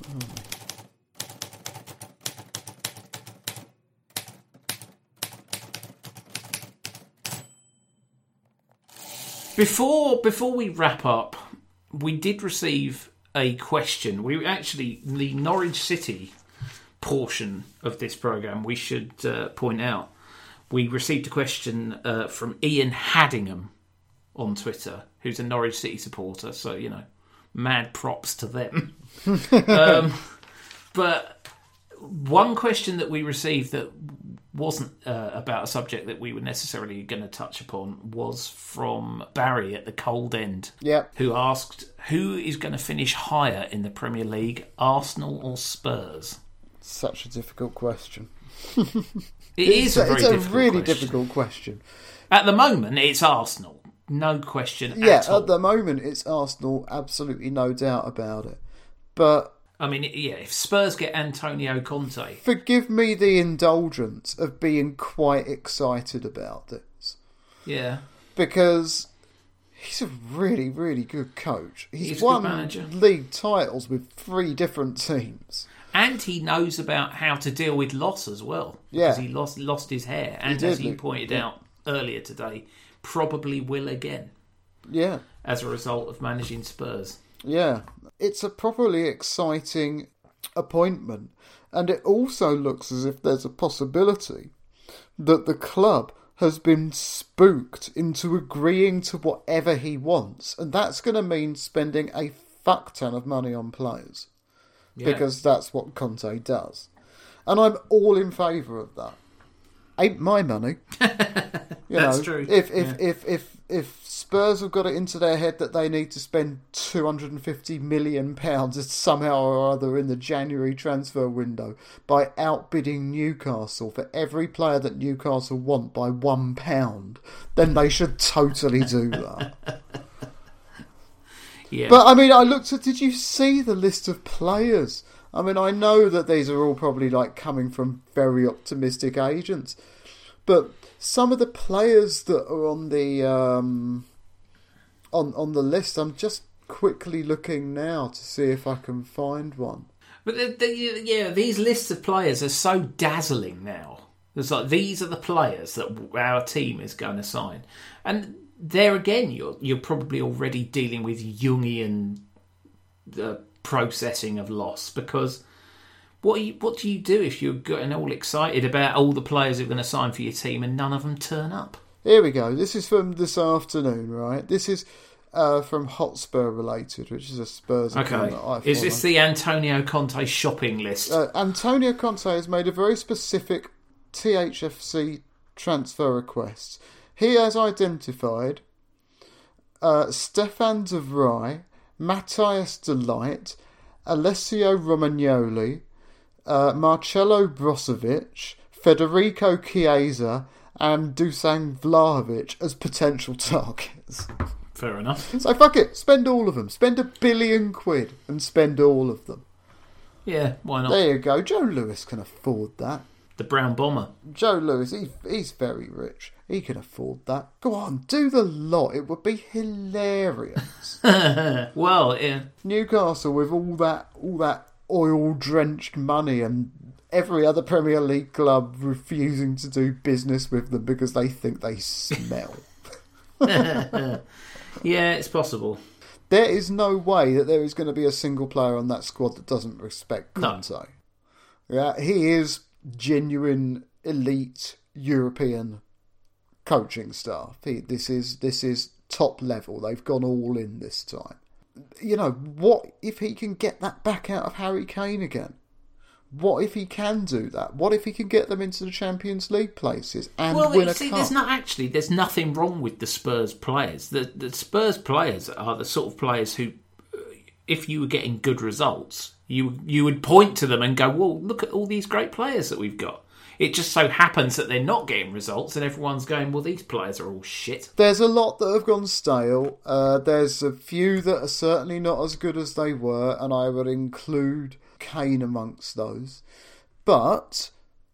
Before before we wrap up, we did receive a question. We actually the Norwich City portion of this program. We should uh, point out we received a question uh, from Ian Haddingham on Twitter, who's a Norwich City supporter. So you know, mad props to them. [laughs] um, but one question that we received that wasn't uh, about a subject that we were necessarily going to touch upon was from Barry at the cold end. Yep. Who asked who is going to finish higher in the Premier League, Arsenal or Spurs? Such a difficult question. It is a very it's a difficult really question. difficult question. At the moment, it's Arsenal. No question Yeah, at all. at the moment it's Arsenal, absolutely no doubt about it. But I mean, yeah, if Spurs get Antonio Conte, forgive me the indulgence of being quite excited about this yeah, because he's a really, really good coach. He's, He's won manager. league titles with three different teams. and he knows about how to deal with loss as well. Yeah. because he lost lost his hair, and did, as you pointed Yeah. out earlier today, probably will again Yeah. as a result of managing Spurs. Yeah, it's a properly exciting appointment, and it also looks as if there's a possibility that the club has been spooked into agreeing to whatever he wants, and that's going to mean spending a fuck ton of money on players Yeah. because that's what Conte does, and I'm all in favour of that. Ain't my money. [laughs] You That's know, true, If if, yeah. if if if Spurs have got it into their head that they need to spend two hundred and fifty million pounds somehow or other in the January transfer window by outbidding Newcastle for every player that Newcastle want by one pound, then they should totally do [laughs] that. Yeah, But I mean, I looked at. Did you see the list of players? I mean, I know that these are all probably like coming from very optimistic agents, but some of the players that are on the um, on on the list, I'm just quickly looking now to see if I can find one. But the, the, yeah, these lists of players are so dazzling now. It's like these are the players that our team is going to sign, and there again, you're you're probably already dealing with Jungian uh, processing of loss because what do you, what do you do if you're getting all excited about all the players who are going to sign for your team and none of them turn up? Here we go. This is from this afternoon, right? This is uh, from Hotspur related, which is a Spurs Okay. Is this the Antonio Conte shopping list? Uh, Antonio Conte has made a very specific THFC transfer request. He has identified uh, Stefan de Vrij, Matthijs de Ligt, Alessio Romagnoli, uh, Marcelo Brozovic, Federico Chiesa, and Dusan Vlahovic as potential targets. Fair enough. So fuck it, spend all of them. Spend a billion quid and spend all of them. Yeah, why not? There you go. Joe Lewis can afford that. The Brown Bomber. Joe Lewis, he, he's very rich. He can afford that. Go on, do the lot. It would be hilarious. [laughs] well, yeah. Newcastle with all that all that oil drenched money and every other Premier League club refusing to do business with them because they think they smell. [laughs] [laughs] yeah, it's possible. There is no way that there is going to be a single player on that squad that doesn't respect No. Conte. Yeah, he is genuine elite European coaching staff. He, this is this is top level. They've gone all in this time. You know, what if he can get that back out of Harry Kane again? What if he can do that? What if he can get them into the Champions League places and well, win you a see, cup? there's not actually there's nothing wrong with the Spurs players. The the Spurs players are the sort of players who, uh, if you were getting good results, you you would point to them and go, "Well, look at all these great players that we've got." It just so happens that they're not getting results, and everyone's going, "Well, these players are all shit." There's a lot that have gone stale. Uh, there's a few that are certainly not as good as they were, and I would include Kane amongst those. But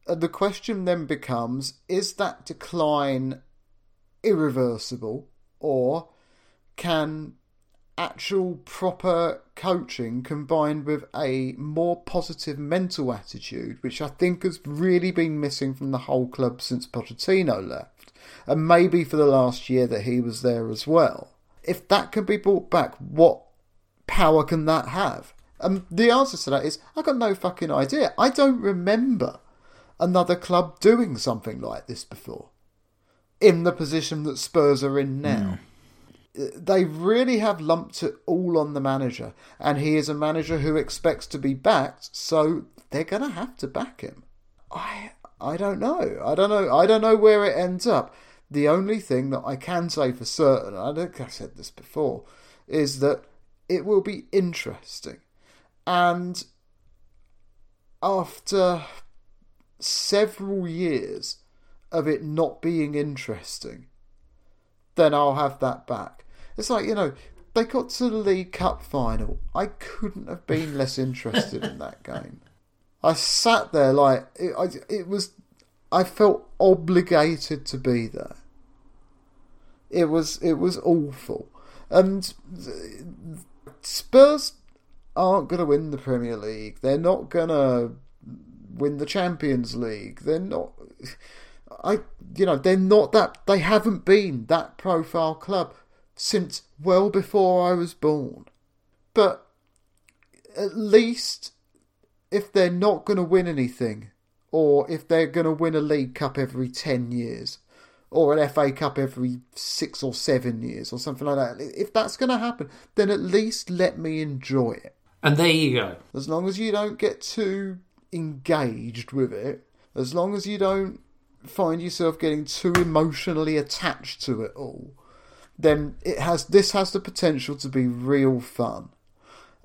uh, the question then becomes is that decline irreversible, or can actual proper coaching combined with a more positive mental attitude, which I think has really been missing from the whole club since Pochettino left, and maybe for the last year that he was there as well. If that can be brought back, what power can that have? And the answer to that is I've got no fucking idea. I don't remember another club doing something like this before. In the position that Spurs are in now they really have lumped it all on the manager, and he is a manager who expects to be backed, so they're going to have to back him. I I don't know. I don't know. I don't know where it ends up. The only thing that I can say for certain, I think I said this before, is that it will be interesting. And after several years of it not being interesting, then I'll have that back. It's like, you know, they got to the League Cup final. I couldn't have been less interested in that game. I sat there like, it, I, it was, I felt obligated to be there. It was, it was awful. And Spurs aren't going to win the Premier League. They're not going to win the Champions League. They're not. I, you know, they're not that. They haven't been that profile club since well before I was born. But at least if they're not going to win anything, or if they're going to win a League Cup every 10 years, or an FA Cup every six or seven years, or something like that, if that's going to happen, then at least let me enjoy it. And there you go. As long as you don't get too engaged with it, as long as you don't find yourself getting too emotionally attached to it all, then it has this has the potential to be real fun.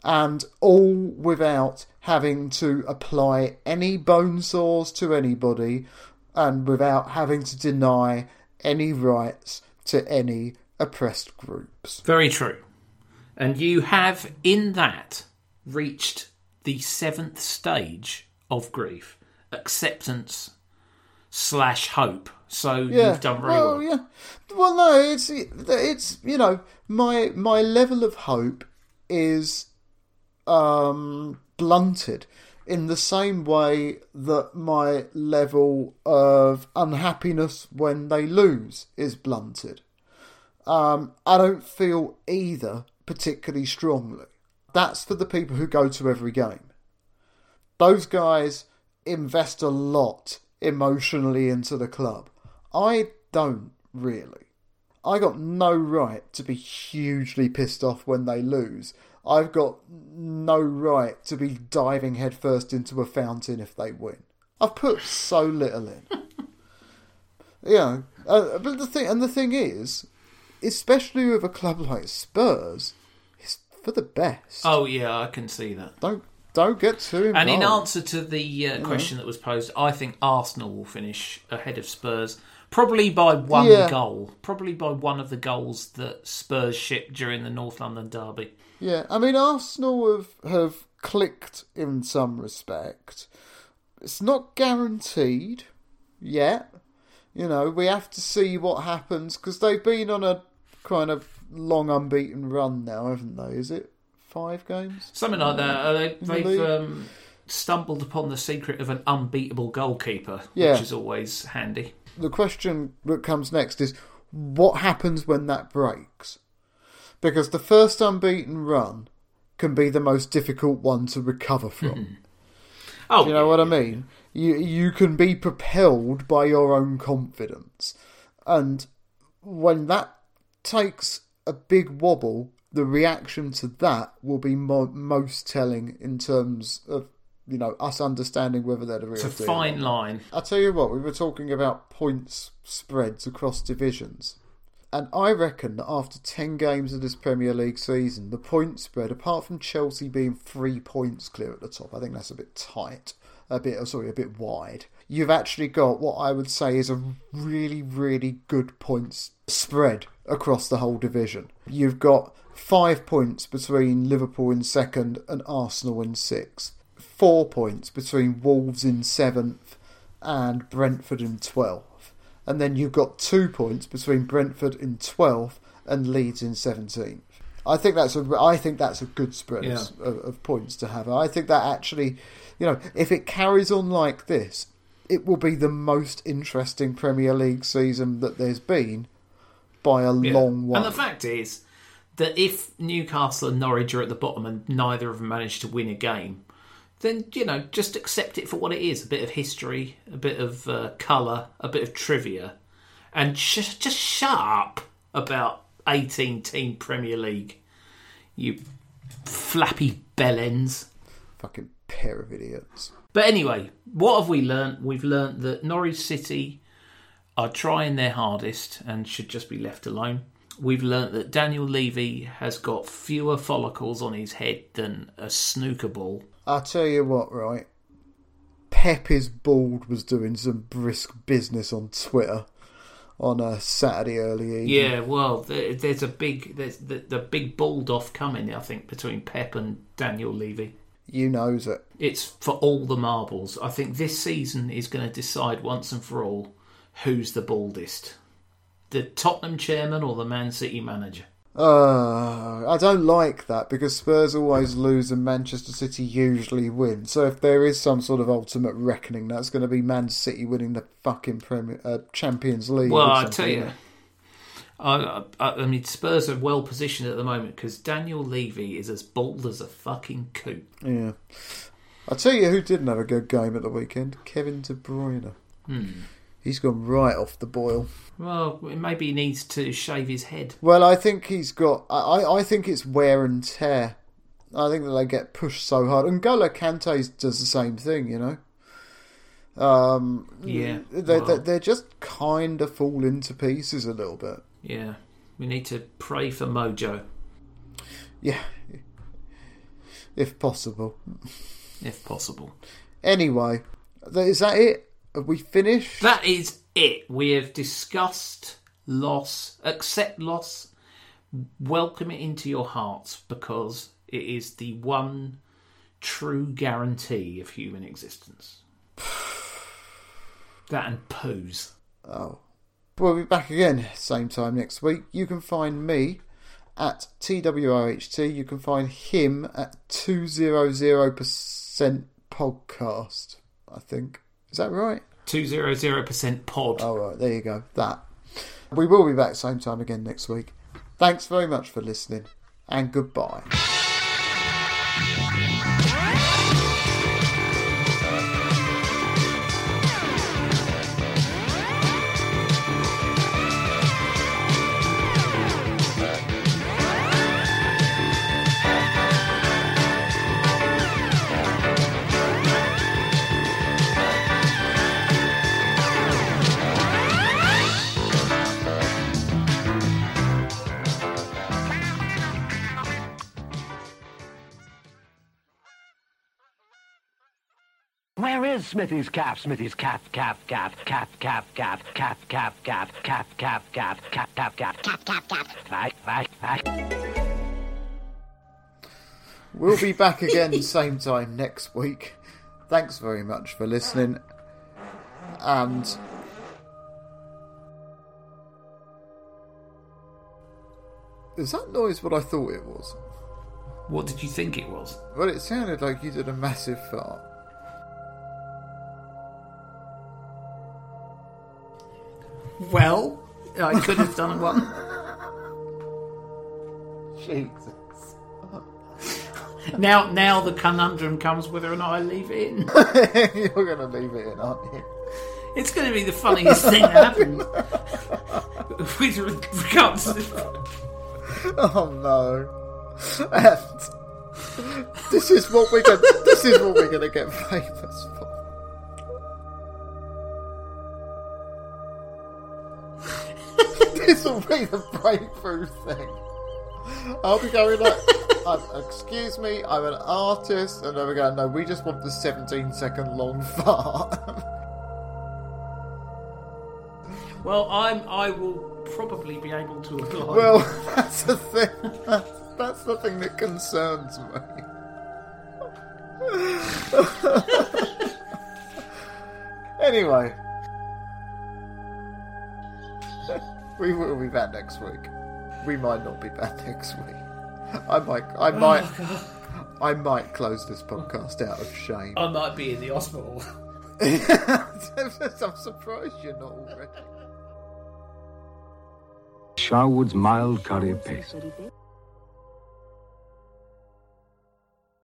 And all without having to apply any bone saws to anybody and without having to deny any rights to any oppressed groups. Very true. And you have, in that, reached the seventh stage of grief acceptance slash hope. So you've done very well. well. Yeah. Well, no, it's it's you know my my level of hope is um blunted in the same way that my level of unhappiness when they lose is blunted. Um, I don't feel either particularly strongly. That's for the people who go to every game. Those guys invest a lot emotionally into the club. I don't really. I got no right to be hugely pissed off when they lose. I've got no right to be diving headfirst into a fountain if they win. I've put so little in. [laughs] know, uh, but the thing and the thing is, especially with a club like Spurs, it's for the best. Oh yeah, I can see that. Don't don't get too involved. And in answer to the uh, question that was posed, I think Arsenal will finish ahead of Spurs, probably by one Yeah. goal, probably by one of the goals that Spurs shipped during the North London derby. Yeah, I mean Arsenal have have clicked in some respect. It's not guaranteed yet. You know, we have to see what happens because they've been on a kind of long unbeaten run now, haven't they? Is it five games? Something like that. They, they've league? um, stumbled upon the secret of an unbeatable goalkeeper, Yeah. which is always handy. The question that comes next is what happens when that breaks? Because the first unbeaten run can be the most difficult one to recover from. Mm-hmm. Oh, Do you know what I mean? You you can be propelled by your own confidence, and when that takes a big wobble, the reaction to that will be mo- most telling in terms of you know us understanding whether they're the real It's a fine line. I'll tell you what, we were talking about points spreads across divisions. And I reckon that after 10 games of this Premier League season, the point spread, apart from Chelsea being three points clear at the top, I think that's a bit tight, a bit, oh, sorry, a bit wide. You've actually got what I would say is a really, really good points spread across the whole division. You've got five points between Liverpool in second and Arsenal in sixth, four points between Wolves in seventh and Brentford in 12th. And then you've got two points between Brentford in 12th and Leeds in 17th. I think that's a I think that's a good spread Yeah. of, of points to have. I think that actually, you know, if it carries on like this, it will be the most interesting Premier League season that there's been by a Yeah. long way. And the fact is that if Newcastle and Norwich are at the bottom and neither of them managed to win a game, then you know just accept it for what it is—a bit of history, a bit of uh, colour, a bit of trivia, and sh- just shut up about eighteen-team Premier League. You flappy bellends. Fucking pair of idiots. But anyway, what have we learnt? We've learnt that Norwich City are trying their hardest and should just be left alone. We've learnt that Daniel Levy has got fewer follicles on his head than a snooker ball. I'll tell you what, right? Pep is bald was doing some brisk business on Twitter on a Saturday early evening. Yeah, well, there's a big there's the, the big bald off coming. I think between Pep and Daniel Levy. You knows it. It's for all the marbles. I think this season is going to decide once and for all who's the baldest, the Tottenham chairman or the Man City manager. Uh, I don't like that because Spurs always lose and Manchester City usually win. So if there is some sort of ultimate reckoning, that's going to be Man City winning the fucking Premier uh, Champions League. Well, I tell you, I, I, I mean, Spurs are well positioned at the moment because Daniel Levy is as bald as a fucking coot. Yeah. I'll tell you who didn't have a good game at the weekend Kevin De Bruyne. Hmm. He's gone right off the boil. Well, maybe he needs to shave his head. Well, I think he's got. I, I think it's wear and tear. I think that they get pushed so hard. And Golo Kante does the same thing, you know. Um, Yeah, They, well. they, they're just kind of falling to pieces a little bit. Yeah, we need to pray for Mojo Yeah. If possible. if possible. Anyway, is that it? Have we finished? That is it. We have discussed loss, accept loss, welcome it into your hearts because it is the one true guarantee of human existence. [sighs] That and pose. Oh. We'll be back again, same time next week. You can find me at TWRHT. You can find him at 200% podcast, I think. Is that right? 200% pod. All right, there you go. That. We will be back same time again next week. Thanks very much for listening, and goodbye. Smithy's calf? Smithy's calf, calf, calf, calf, calf, calf, calf, calf, calf, calf, calf, calf, calf, calf, calf, calf, calf, calf. Right, right, right. We'll be back again same time next week. Thanks very much for listening. And is that noise what I thought it was? What did you think it was? Well, it sounded like you did a massive fart. Well, I could have done one. Jesus. Now, now the conundrum comes whether or not I leave it in. [laughs] You're going to leave it in, aren't you? It's going to be the funniest thing that happened. [laughs] With regards to this. Oh no. And this is what we're going this is what we're going to get famous this will be the breakthrough thing. I'll be going like, [laughs] um, excuse me, I'm an artist, and then we go, no, we just want the 17 second long [laughs] fart. Well, I'm. I will probably be able to oblige. well, [laughs] that's the thing. That's, that's the thing that concerns me. anyway, we will be back next week. We might not be back [laughs] next week. I might. I might. Oh, I might close this podcast out of shame. I might be in the hospital. [laughs] [laughs] I'm surprised you're not already. Sharwood's mild curry paste. Very big.